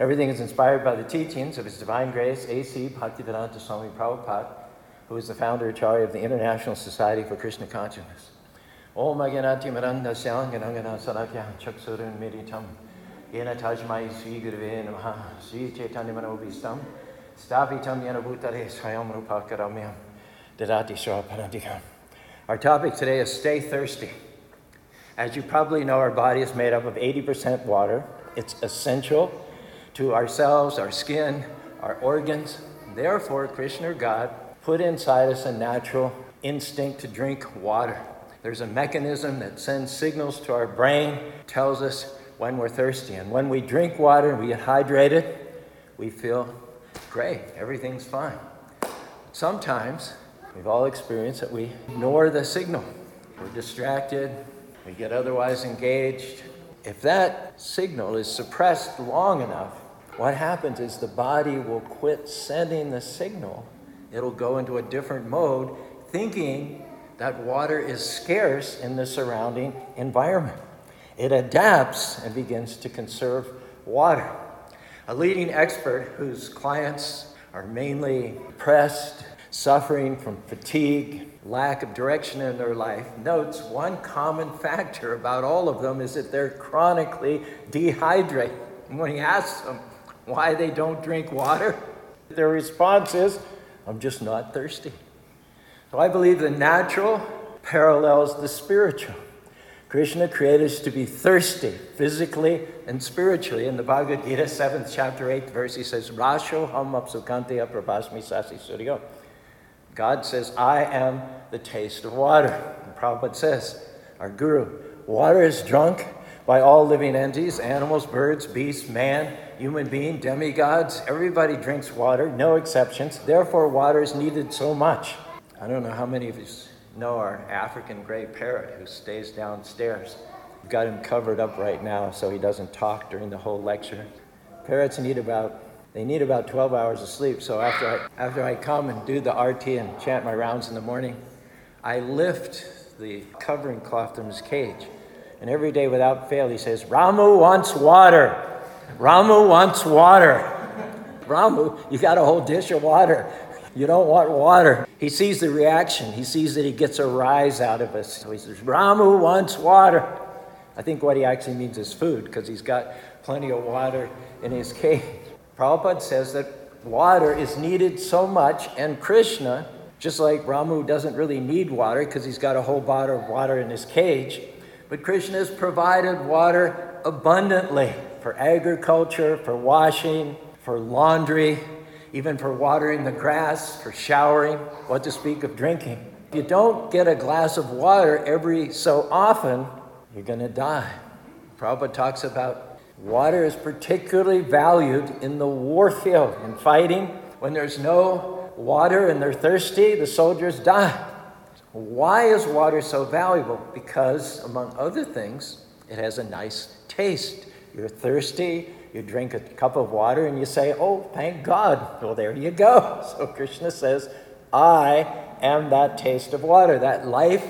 Everything is inspired by the teachings of His Divine Grace, A.C. Bhaktivedanta Swami Prabhupada, who is the founder Acharya of the International Society for Krishna Consciousness. Om Aganati Miranda Syanganangana Chaksurun Meditam Yena Tajmai Sri Namaha Sri Chaitanya Manobhistam Stapitam Yena Bhutare Swayam Rupakaramyam Dadati. Our topic today is stay thirsty. As you probably know, our body is made up of 80% water. It's essential to ourselves, our skin, our organs. Therefore, Krishna or God put inside us a natural instinct to drink water. There's a mechanism that sends signals to our brain, tells us when we're thirsty. And when we drink water and we get hydrated, we feel great, everything's fine. Sometimes, we've all experienced that we ignore the signal. We're distracted, we get otherwise engaged. If that signal is suppressed long enough, what happens is the body will quit sending the signal. It'll go into a different mode, thinking that water is scarce in the surrounding environment. It adapts and begins to conserve water. A leading expert whose clients are mainly depressed, suffering from fatigue, lack of direction in their life, notes one common factor about all of them is that they're chronically dehydrated. When he asks them, why they don't drink water? Their response is, I'm just not thirsty. So I believe the natural parallels the spiritual. Krishna created us to be thirsty, physically and spiritually. In the Bhagavad Gita, 7th chapter, 8th verse, he says, Rasho ham apsukante aprabhasmi sasi suryo. God says, I am the taste of water. And Prabhupada says, our guru, water is drunk by all living entities, animals, birds, beasts, man, human being, demigods, everybody drinks water, no exceptions. Therefore, water is needed so much. I don't know how many of you know our African gray parrot who stays downstairs. We've got him covered up right now so he doesn't talk during the whole lecture. Parrots need about they need about 12 hours of sleep. So after I, after I come and do the arati and chant my rounds in the morning, I lift the covering cloth from his cage. And every day without fail, he says, Ramu wants water. Ramu wants water. Ramu, you got a whole dish of water. You don't want water. He sees the reaction. He sees that he gets a rise out of us. So he says, Ramu wants water. I think what he actually means is food because he's got plenty of water in his cage. Prabhupada says that water is needed so much, and Krishna, just like Ramu doesn't really need water because he's got a whole bottle of water in his cage, but Krishna has provided water abundantly for agriculture, for washing, for laundry, even for watering the grass, for showering, what to speak of drinking. If you don't get a glass of water every so often, you're going to die. Prabhupada talks about water is particularly valued in the war field, in fighting. When there's no water and they're thirsty, the soldiers die. Why is water so valuable? Because, among other things, it has a nice taste. You're thirsty, you drink a cup of water, and you say, Oh, thank God. Well, there you go. So Krishna says, I am that taste of water, that life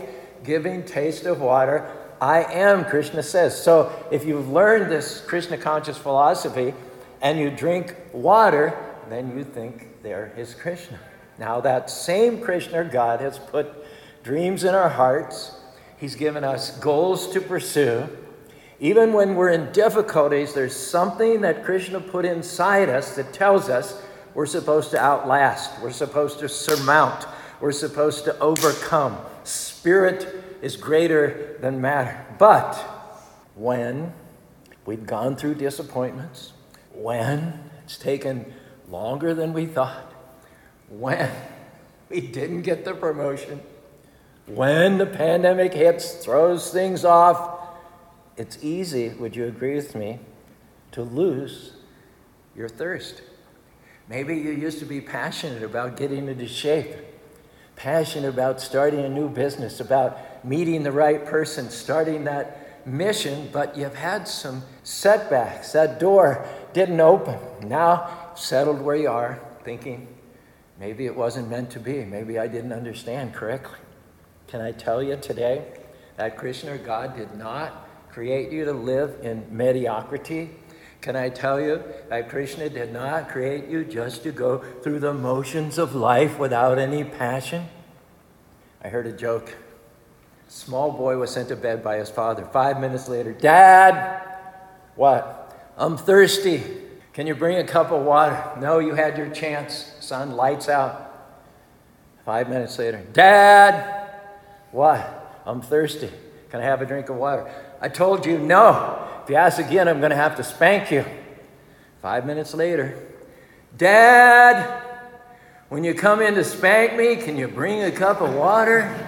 giving taste of water. I am, Krishna says. So if you've learned this Krishna conscious philosophy and you drink water, then you think there is Krishna. Now, that same Krishna, God, has put dreams in our hearts. He's given us goals to pursue. Even when we're in difficulties, there's something that Krishna put inside us that tells us we're supposed to outlast, we're supposed to surmount, we're supposed to overcome. Spirit is greater than matter. But when we've gone through disappointments, when it's taken longer than we thought, when we didn't get the promotion, when the pandemic hits, throws things off, it's easy, would you agree with me, to lose your thirst. Maybe you used to be passionate about getting into shape, passionate about starting a new business, about meeting the right person, starting that mission, but you've had some setbacks. That door didn't open. Now, settled where you are, thinking, maybe it wasn't meant to be. Maybe I didn't understand correctly. Can I tell you today that Krishna, God, did not create you to live in mediocrity. Can I tell you that Krishna did not create you just to go through the motions of life without any passion? I heard a joke. Small boy was sent to bed by his father. Five minutes later, Dad, what? I'm thirsty. Can you bring a cup of water? No, you had your chance. Son, lights out. Five minutes later, Dad, what? I'm thirsty. Can I have a drink of water? I told you no. If you ask again, I'm going to have to spank you. Five minutes later, Dad, when you come in to spank me, can you bring a cup of water?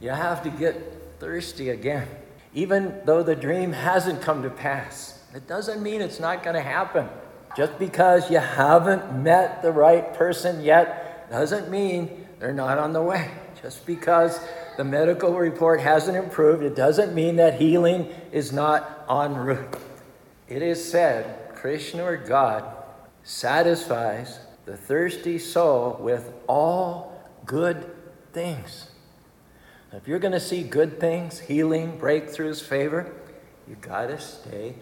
you have to get thirsty again. Even though the dream hasn't come to pass, it doesn't mean it's not going to happen. Just because you haven't met the right person yet doesn't mean they're not on the way. Just because the medical report hasn't improved, it doesn't mean that healing is not en route. It is said, Krishna or God satisfies the thirsty soul with all good things. If you're going to see good things, healing, breakthroughs, favor, you got to stay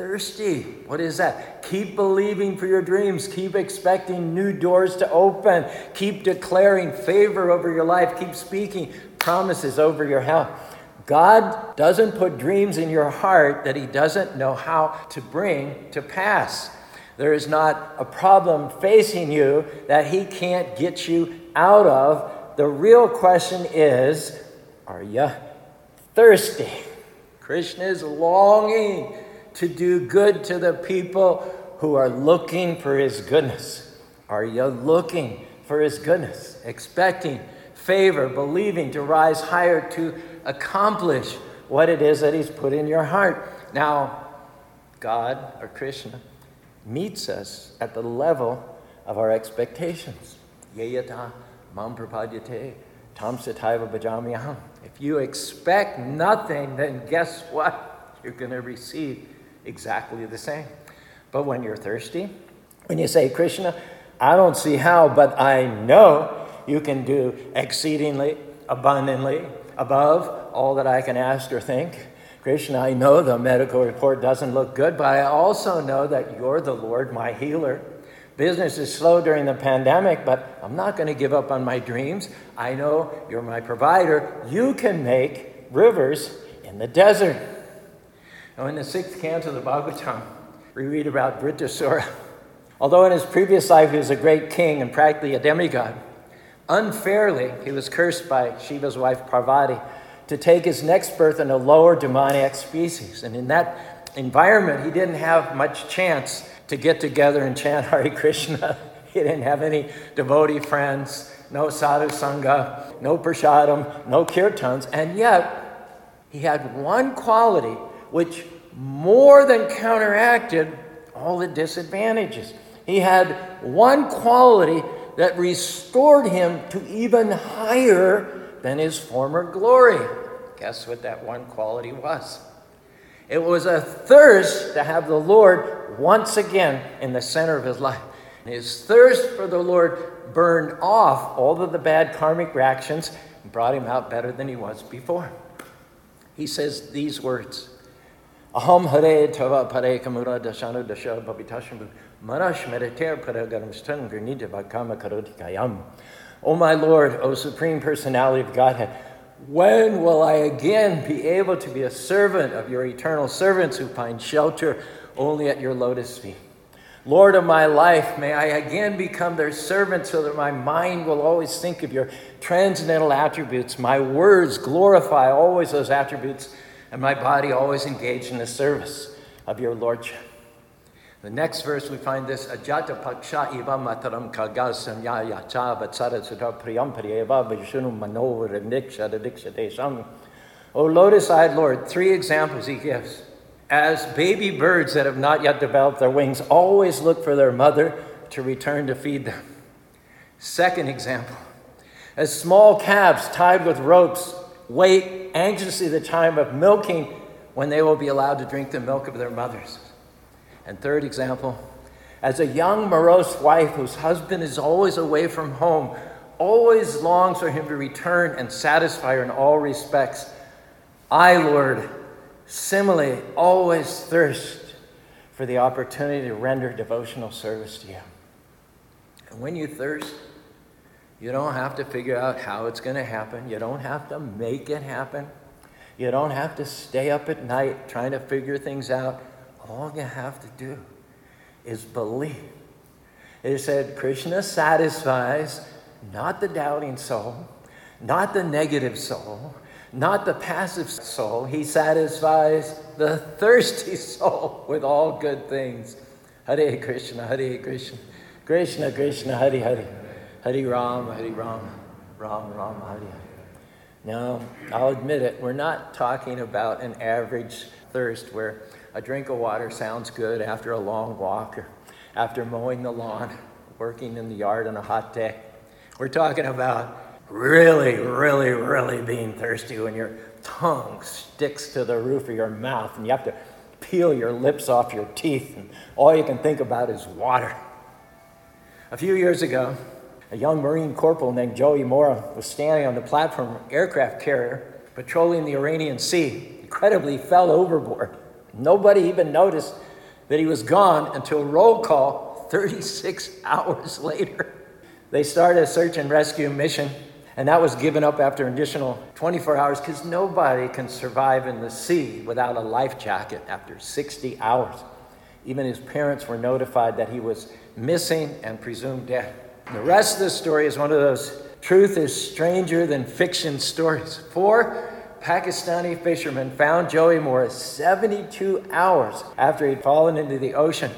thirsty. What is that? Keep believing for your dreams. Keep expecting new doors to open. Keep declaring favor over your life. Keep speaking promises over your health. God doesn't put dreams in your heart that He doesn't know how to bring to pass. There is not a problem facing you that He can't get you out of. The real question is are you thirsty? Krishna is longing to do good to the people who are looking for His goodness. Are you looking for His goodness? Expecting favor, believing to rise higher to accomplish what it is that He's put in your heart. Now, God or Krishna meets us at the level of our expectations. Yayata mam prapadyate tam bhajamyaham. If you expect nothing, then guess what? You're going to receive exactly the same. But when you're thirsty, when you say, Krishna, I don't see how, but I know you can do exceedingly, abundantly, above all that I can ask or think. Krishna, I know the medical report doesn't look good, but I also know that you're the Lord, my healer. Business is slow during the pandemic, but I'm not going to give up on my dreams. I know you're my provider. You can make rivers in the desert. Now, in the sixth canto of the Bhagavatam, we read about Vritrasura. Although in his previous life he was a great king and practically a demigod, Unfairly, he was cursed by Shiva's wife Parvati to take his next birth in a lower demoniac species. And in that environment, he didn't have much chance to get together and chant Hare Krishna. He didn't have any devotee friends, no sadhu sangha, no prasadam, no kirtans. And yet, he had one quality which more than counteracted all the disadvantages. He had one quality that restored him to even higher than his former glory. Guess what that one quality was? It was a thirst to have the Lord once again in the center of his life. his thirst for the Lord burned off all of the bad karmic reactions and brought him out better than he was before. He says these words Aham hare tava pare kamura dashanu dasha Marash mediter paragaramstan granita vakama karotikayam. O my Lord, O Supreme Personality of Godhead, when will I again be able to be a servant of your eternal servants who find shelter only at your lotus feet? Lord of my life, may I again become their servant so that my mind will always think of your transcendental attributes, my words glorify always those attributes, and my body always engaged in the service of your Lordship. The next verse we find this Ajata Paksha Iva Mataram Kagasam Ya Yacha Vatsara Sutta Priyam Priyeva Vishunu Mano Reniksha Dikshate O lotus eyed Lord, three examples he gives. As baby birds that have not yet developed their wings always look for their mother to return to feed them. Second example, as small calves tied with ropes wait anxiously the time of milking when they will be allowed to drink the milk of their mothers. And third example, as a young morose wife whose husband is always away from home, always longs for him to return and satisfy her in all respects, I, Lord, Similarly, always thirst for the opportunity to render devotional service to you. And when you thirst, you don't have to figure out how it's going to happen. You don't have to make it happen. You don't have to stay up at night trying to figure things out. All you have to do is believe. It said Krishna satisfies not the doubting soul, not the negative soul, not the passive soul. He satisfies the thirsty soul with all good things. Hare Krishna, Hare Krishna, Krishna Krishna, Hare Hare, Hare Ram, Hare Ram, Ram Ram, Hare. Now, I'll admit it, we're not talking about an average thirst where a drink of water sounds good after a long walk or after mowing the lawn, working in the yard on a hot day. We're talking about really, really, really being thirsty when your tongue sticks to the roof of your mouth and you have to peel your lips off your teeth and all you can think about is water. A few years ago, a young Marine corporal named Joey Mora was standing on the platform of aircraft carrier patrolling the Arabian Sea. Incredibly, fell overboard. Nobody even noticed that he was gone until roll call 36 hours later. They started a search and rescue mission and that was given up after an additional 24 hours because nobody can survive in the sea without a life jacket after 60 hours. Even his parents were notified that he was missing and presumed dead. The rest of the story is one of those truth is stranger than fiction stories. Four Pakistani fishermen found Joey Morris 72 hours after he'd fallen into the ocean.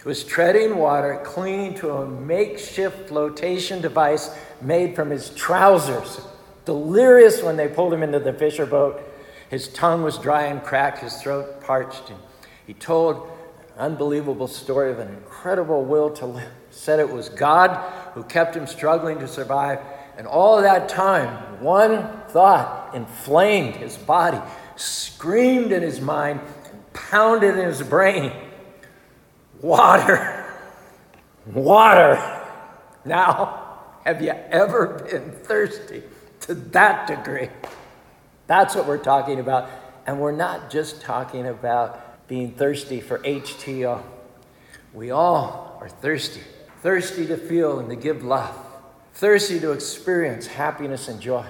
He was treading water, clinging to a makeshift flotation device made from his trousers. Delirious when they pulled him into the fisher boat. His tongue was dry and cracked, his throat parched. And he told an unbelievable story of an incredible will to live. Said it was God who kept him struggling to survive. And all that time, one thought inflamed his body, screamed in his mind, pounded in his brain water. Water. Now, have you ever been thirsty to that degree? That's what we're talking about. And we're not just talking about being thirsty for H2O. We all are thirsty. Thirsty to feel and to give love. Thirsty to experience happiness and joy.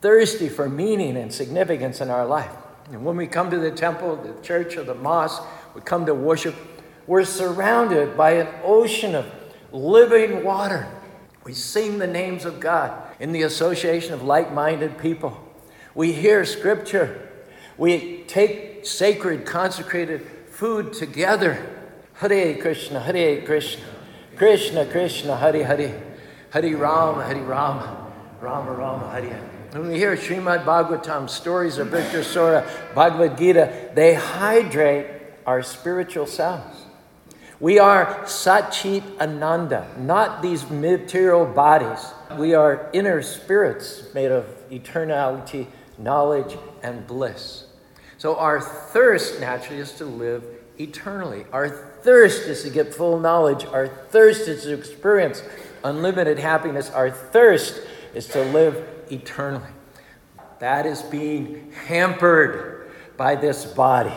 Thirsty for meaning and significance in our life. And when we come to the temple, the church, or the mosque, we come to worship, we're surrounded by an ocean of living water we sing the names of God in the association of like minded people. We hear scripture. We take sacred, consecrated food together. Hare Krishna, Hare Krishna, Krishna Krishna, Hari, Hari, Hare Rama, Hare Rama, Rama Rama, Hare When we hear Srimad Bhagavatam, stories of Sora, Bhagavad Gita, they hydrate our spiritual selves. We are Satchit Ananda, not these material bodies. We are inner spirits made of eternality, knowledge, and bliss. So our thirst naturally is to live eternally. Our thirst is to get full knowledge. Our thirst is to experience unlimited happiness. Our thirst is to live eternally. That is being hampered by this body.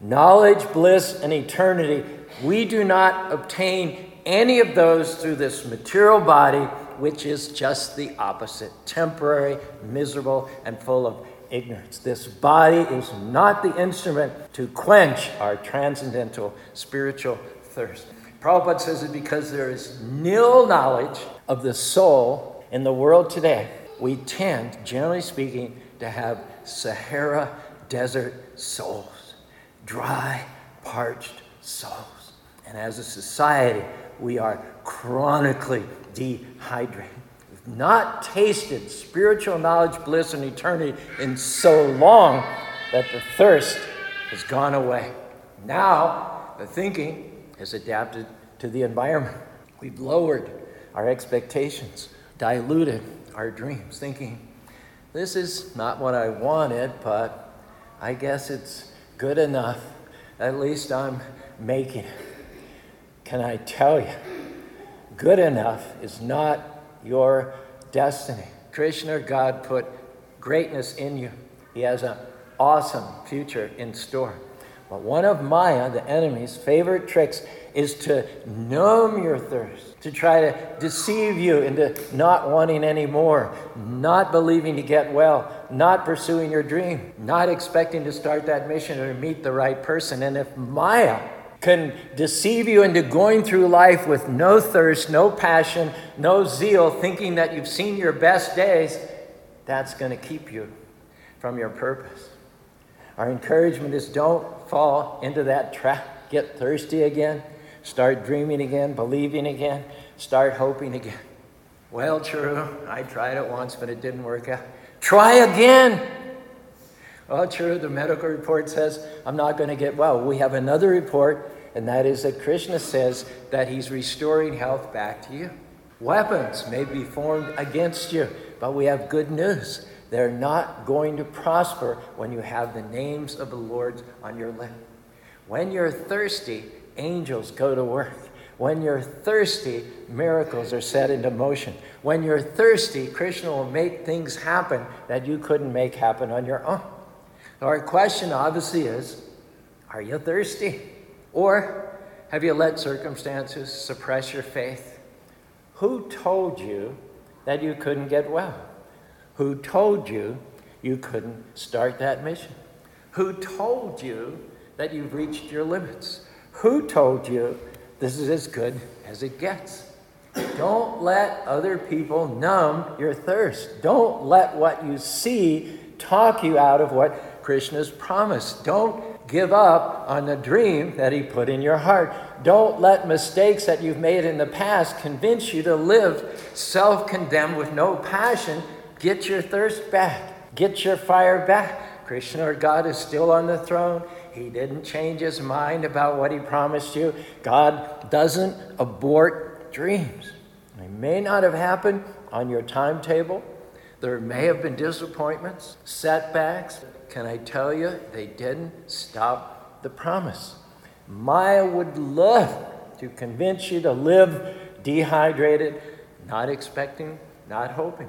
Knowledge, bliss, and eternity we do not obtain any of those through this material body, which is just the opposite temporary, miserable, and full of ignorance. This body is not the instrument to quench our transcendental spiritual thirst. Prabhupada says it because there is nil knowledge of the soul in the world today. We tend, generally speaking, to have Sahara desert souls, dry, parched souls. And as a society, we are chronically dehydrated. Not tasted spiritual knowledge, bliss, and eternity in so long that the thirst has gone away. Now, the thinking has adapted to the environment. We've lowered our expectations, diluted our dreams, thinking, this is not what I wanted, but I guess it's good enough. At least I'm making it. Can I tell you, good enough is not your destiny. Krishna, God, put greatness in you. He has an awesome future in store. But one of Maya, the enemy's favorite tricks, is to numb your thirst, to try to deceive you into not wanting any more, not believing to get well, not pursuing your dream, not expecting to start that mission or meet the right person. And if Maya can deceive you into going through life with no thirst, no passion, no zeal, thinking that you've seen your best days, that's going to keep you from your purpose. Our encouragement is don't fall into that trap. Get thirsty again. Start dreaming again, believing again, start hoping again. Well, true, I tried it once, but it didn't work out. Try again. Well, true, the medical report says I'm not going to get well. We have another report, and that is that Krishna says that he's restoring health back to you. Weapons may be formed against you, but we have good news. They're not going to prosper when you have the names of the Lord on your lips. When you're thirsty, angels go to work. When you're thirsty, miracles are set into motion. When you're thirsty, Krishna will make things happen that you couldn't make happen on your own. Our question obviously is are you thirsty? Or have you let circumstances suppress your faith? Who told you that you couldn't get well? Who told you you couldn't start that mission? Who told you that you've reached your limits? Who told you this is as good as it gets? Don't let other people numb your thirst. Don't let what you see talk you out of what Krishna's promised. Don't give up on the dream that he put in your heart. Don't let mistakes that you've made in the past convince you to live self condemned with no passion. Get your thirst back, get your fire back. Krishna or God is still on the throne. He didn't change his mind about what he promised you. God doesn't abort dreams. They may not have happened on your timetable. There may have been disappointments, setbacks. Can I tell you, they didn't stop the promise. Maya would love to convince you to live dehydrated, not expecting, not hoping.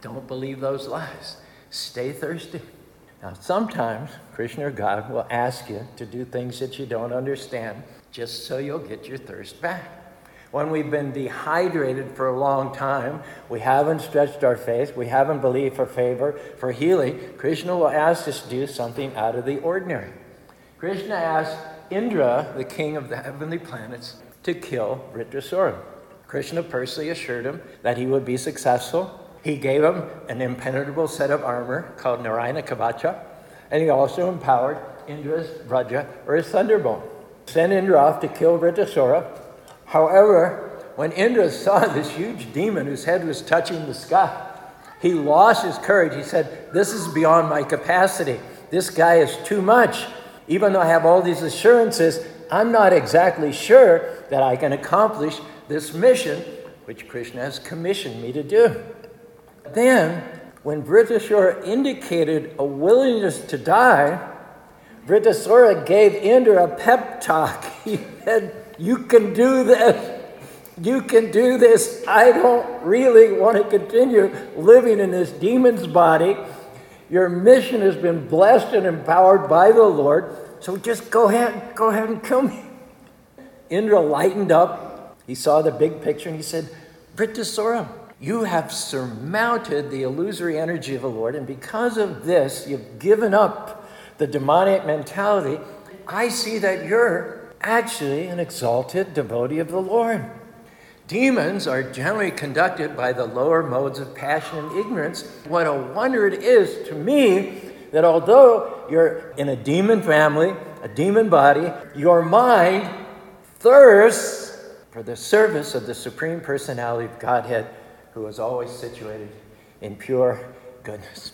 Don't believe those lies. Stay thirsty. Now, sometimes Krishna or God will ask you to do things that you don't understand just so you'll get your thirst back. When we've been dehydrated for a long time, we haven't stretched our faith, we haven't believed for favor, for healing, Krishna will ask us to do something out of the ordinary. Krishna asked Indra, the king of the heavenly planets, to kill Vritrasura. Krishna personally assured him that he would be successful he gave him an impenetrable set of armor called Narayana Kavacha, and he also empowered Indra's Vajra, or his thunderbolt. Sent Indra off to kill Vritrasura. However, when Indra saw this huge demon whose head was touching the sky, he lost his courage. He said, This is beyond my capacity. This guy is too much. Even though I have all these assurances, I'm not exactly sure that I can accomplish this mission which Krishna has commissioned me to do. Then, when Vritrasura indicated a willingness to die, Vritrasura gave Indra a pep talk. He said, You can do this. You can do this. I don't really want to continue living in this demon's body. Your mission has been blessed and empowered by the Lord. So just go ahead, go ahead and kill me. Indra lightened up. He saw the big picture and he said, Vritrasura, you have surmounted the illusory energy of the Lord, and because of this, you've given up the demonic mentality. I see that you're actually an exalted devotee of the Lord. Demons are generally conducted by the lower modes of passion and ignorance. What a wonder it is to me that although you're in a demon family, a demon body, your mind thirsts for the service of the Supreme Personality of Godhead who is always situated in pure goodness.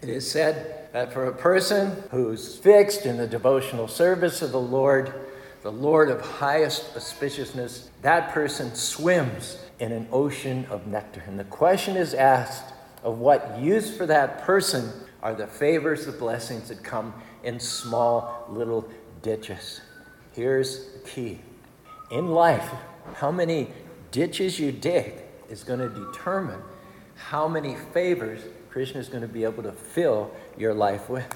It is said that for a person who's fixed in the devotional service of the Lord, the Lord of highest auspiciousness, that person swims in an ocean of nectar. And the question is asked of what use for that person are the favors, the blessings that come in small little ditches. Here's the key in life, how many ditches you dig is going to determine how many favors Krishna is going to be able to fill your life with.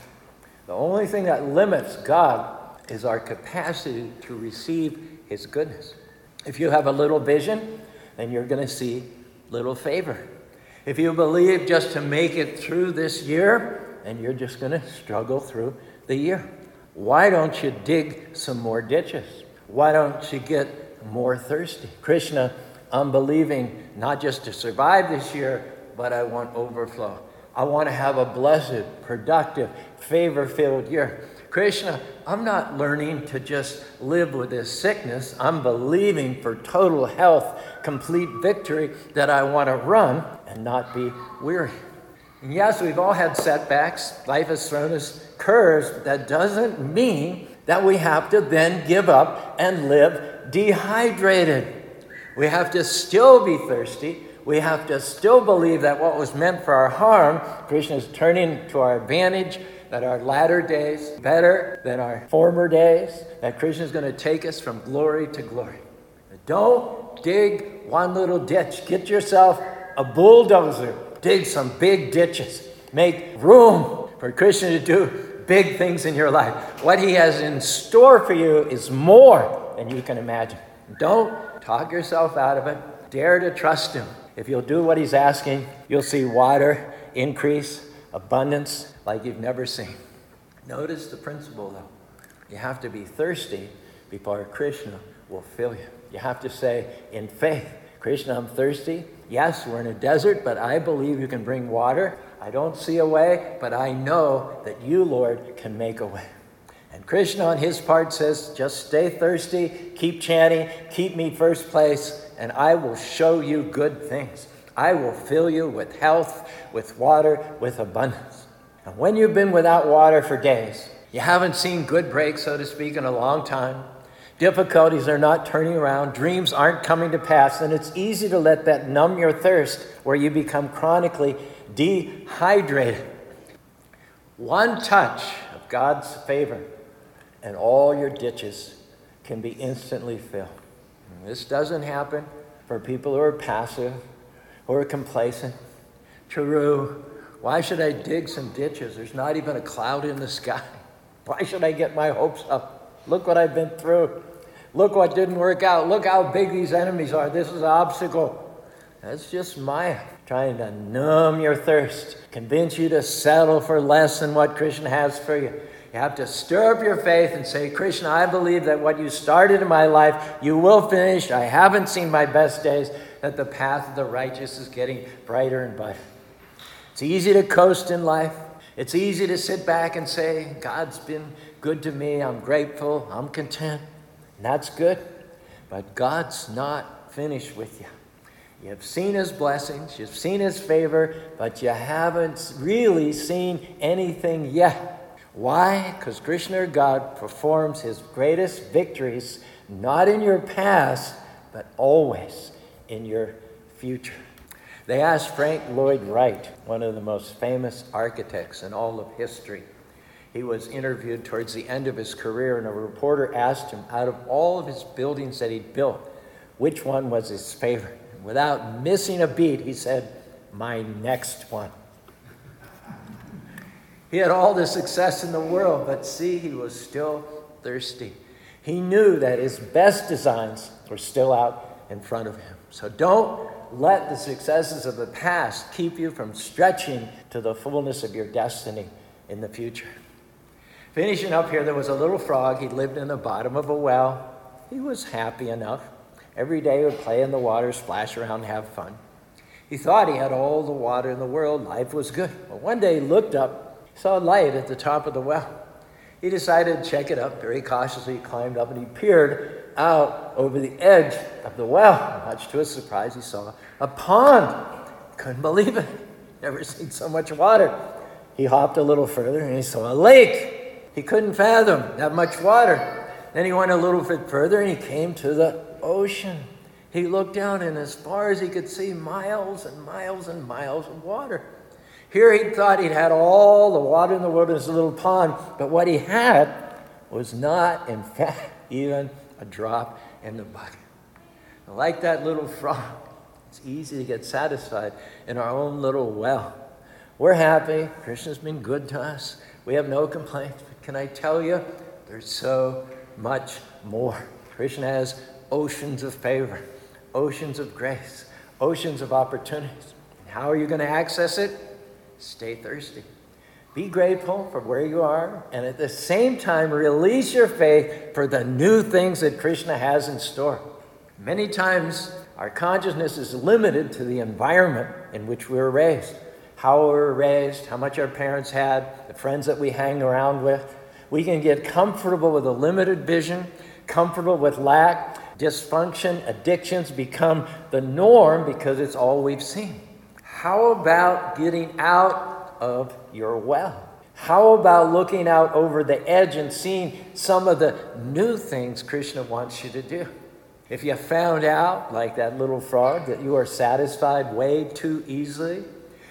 The only thing that limits God is our capacity to receive His goodness. If you have a little vision, then you're going to see little favor. If you believe just to make it through this year, then you're just going to struggle through the year. Why don't you dig some more ditches? Why don't you get more thirsty? Krishna, I'm believing not just to survive this year, but I want overflow. I want to have a blessed, productive, favor filled year. Krishna, I'm not learning to just live with this sickness. I'm believing for total health, complete victory, that I want to run and not be weary. And yes, we've all had setbacks. Life has thrown us curves. That doesn't mean that we have to then give up and live dehydrated. We have to still be thirsty. We have to still believe that what was meant for our harm, Krishna is turning to our advantage, that our latter days better than our former days, that Krishna is going to take us from glory to glory. Don't dig one little ditch. Get yourself a bulldozer. Dig some big ditches. Make room for Krishna to do big things in your life. What he has in store for you is more than you can imagine. Don't talk yourself out of it. Dare to trust him. If you'll do what he's asking, you'll see water increase, abundance like you've never seen. Notice the principle though. You have to be thirsty before Krishna will fill you. You have to say, in faith, Krishna, I'm thirsty. Yes, we're in a desert, but I believe you can bring water. I don't see a way, but I know that you, Lord, can make a way. And Krishna, on his part, says, just stay thirsty, keep chanting, keep me first place, and I will show you good things. I will fill you with health, with water, with abundance. And when you've been without water for days, you haven't seen good breaks, so to speak, in a long time, difficulties are not turning around, dreams aren't coming to pass, and it's easy to let that numb your thirst where you become chronically dehydrated. One touch of God's favor and all your ditches can be instantly filled. And this doesn't happen for people who are passive, are complacent. True. Why should I dig some ditches? There's not even a cloud in the sky. Why should I get my hopes up? Look what I've been through. Look what didn't work out. Look how big these enemies are. This is an obstacle. That's just Maya trying to numb your thirst, convince you to settle for less than what Krishna has for you. You have to stir up your faith and say, Krishna, I believe that what you started in my life, you will finish. I haven't seen my best days, that the path of the righteous is getting brighter and brighter. It's easy to coast in life. It's easy to sit back and say, God's been good to me. I'm grateful. I'm content. And that's good. But God's not finished with you. You've seen his blessings, you've seen his favor, but you haven't really seen anything yet. Why? Because Krishna God performs his greatest victories not in your past, but always in your future. They asked Frank Lloyd Wright, one of the most famous architects in all of history. He was interviewed towards the end of his career, and a reporter asked him, out of all of his buildings that he'd built, which one was his favorite? Without missing a beat, he said, My next one. He had all the success in the world, but see, he was still thirsty. He knew that his best designs were still out in front of him. So don't let the successes of the past keep you from stretching to the fullness of your destiny in the future. Finishing up here, there was a little frog. He lived in the bottom of a well. He was happy enough. Every day he would play in the water, splash around, have fun. He thought he had all the water in the world. Life was good. But one day he looked up saw a light at the top of the well. He decided to check it up. Very cautiously, he climbed up and he peered out over the edge of the well. Much to his surprise, he saw a pond. Couldn't believe it. Never seen so much water. He hopped a little further and he saw a lake. He couldn't fathom that much water. Then he went a little bit further and he came to the ocean. He looked down and as far as he could see, miles and miles and miles of water. Here he thought he'd had all the water in the world in his little pond, but what he had was not, in fact, even a drop in the bucket. Like that little frog, it's easy to get satisfied in our own little well. We're happy. Krishna's been good to us. We have no complaints. But can I tell you, there's so much more. Krishna has oceans of favor, oceans of grace, oceans of opportunities. And how are you going to access it? Stay thirsty. Be grateful for where you are, and at the same time, release your faith for the new things that Krishna has in store. Many times, our consciousness is limited to the environment in which we were raised. How we were raised, how much our parents had, the friends that we hang around with. We can get comfortable with a limited vision, comfortable with lack, dysfunction, addictions become the norm because it's all we've seen. How about getting out of your well? How about looking out over the edge and seeing some of the new things Krishna wants you to do? If you found out, like that little frog, that you are satisfied way too easily,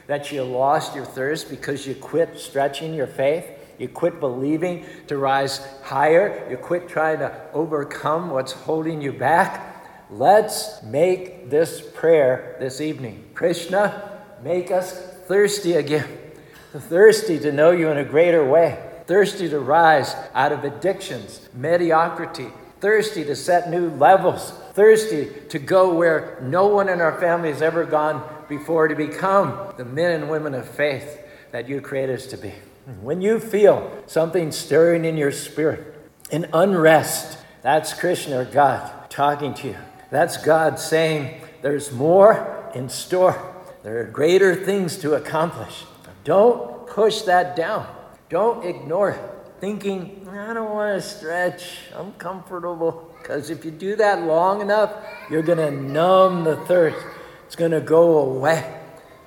that you lost your thirst because you quit stretching your faith, you quit believing to rise higher, you quit trying to overcome what's holding you back, let's make this prayer this evening. Krishna, make us thirsty again thirsty to know you in a greater way, thirsty to rise out of addictions, mediocrity, thirsty to set new levels, thirsty to go where no one in our family has ever gone before, to become the men and women of faith that you created us to be. When you feel something stirring in your spirit, an unrest, that's Krishna or God talking to you. That's God saying, There's more in store. There are greater things to accomplish. Don't push that down. Don't ignore it, thinking, I don't want to stretch. I'm comfortable. Because if you do that long enough, you're going to numb the thirst. It's going to go away.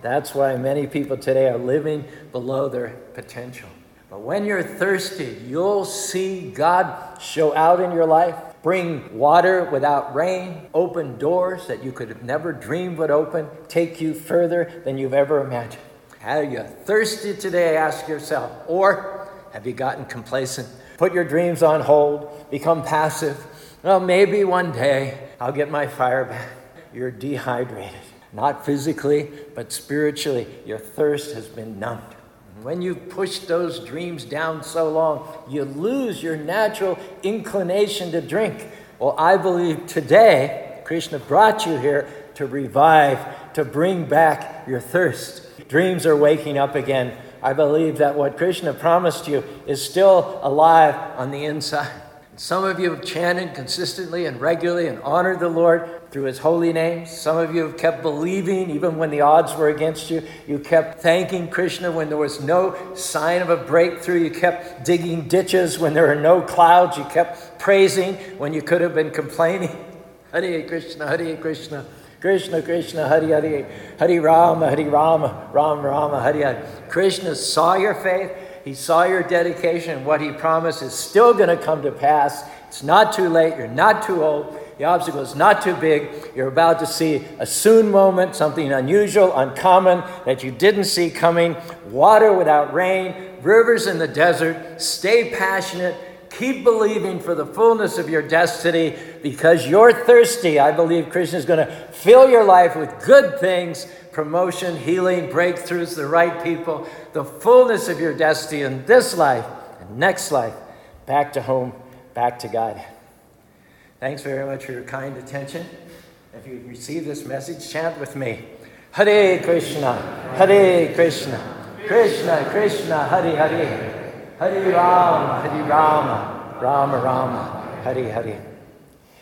That's why many people today are living below their potential. But when you're thirsty, you'll see God show out in your life, bring water without rain, open doors that you could have never dreamed would open, take you further than you've ever imagined. Are you thirsty today? Ask yourself. Or have you gotten complacent? Put your dreams on hold, become passive. Well, maybe one day I'll get my fire back. You're dehydrated, not physically, but spiritually. Your thirst has been numbed. When you push those dreams down so long, you lose your natural inclination to drink. Well, I believe today Krishna brought you here to revive, to bring back your thirst. Dreams are waking up again. I believe that what Krishna promised you is still alive on the inside. Some of you have chanted consistently and regularly and honored the Lord through his holy name. Some of you have kept believing even when the odds were against you. You kept thanking Krishna when there was no sign of a breakthrough. You kept digging ditches when there were no clouds. You kept praising when you could have been complaining. Hare Krishna, Hare Krishna. Krishna, Krishna, Hari Hari, Hari Rama, Hari Rama, Ram Rama, Hari Hari. Krishna saw your faith. He saw your dedication. What he promised is still going to come to pass. It's not too late. You're not too old. The obstacle is not too big. You're about to see a soon moment, something unusual, uncommon that you didn't see coming. Water without rain, rivers in the desert. Stay passionate Keep believing for the fullness of your destiny because you're thirsty. I believe Krishna is going to fill your life with good things promotion, healing, breakthroughs, the right people, the fullness of your destiny in this life and next life. Back to home, back to God. Thanks very much for your kind attention. If you receive this message, chant with me Hare Krishna, Hare Krishna, Krishna Krishna, Hare Hare. Hare Rama, Hare Rama, Rama Rama, Hare Hare.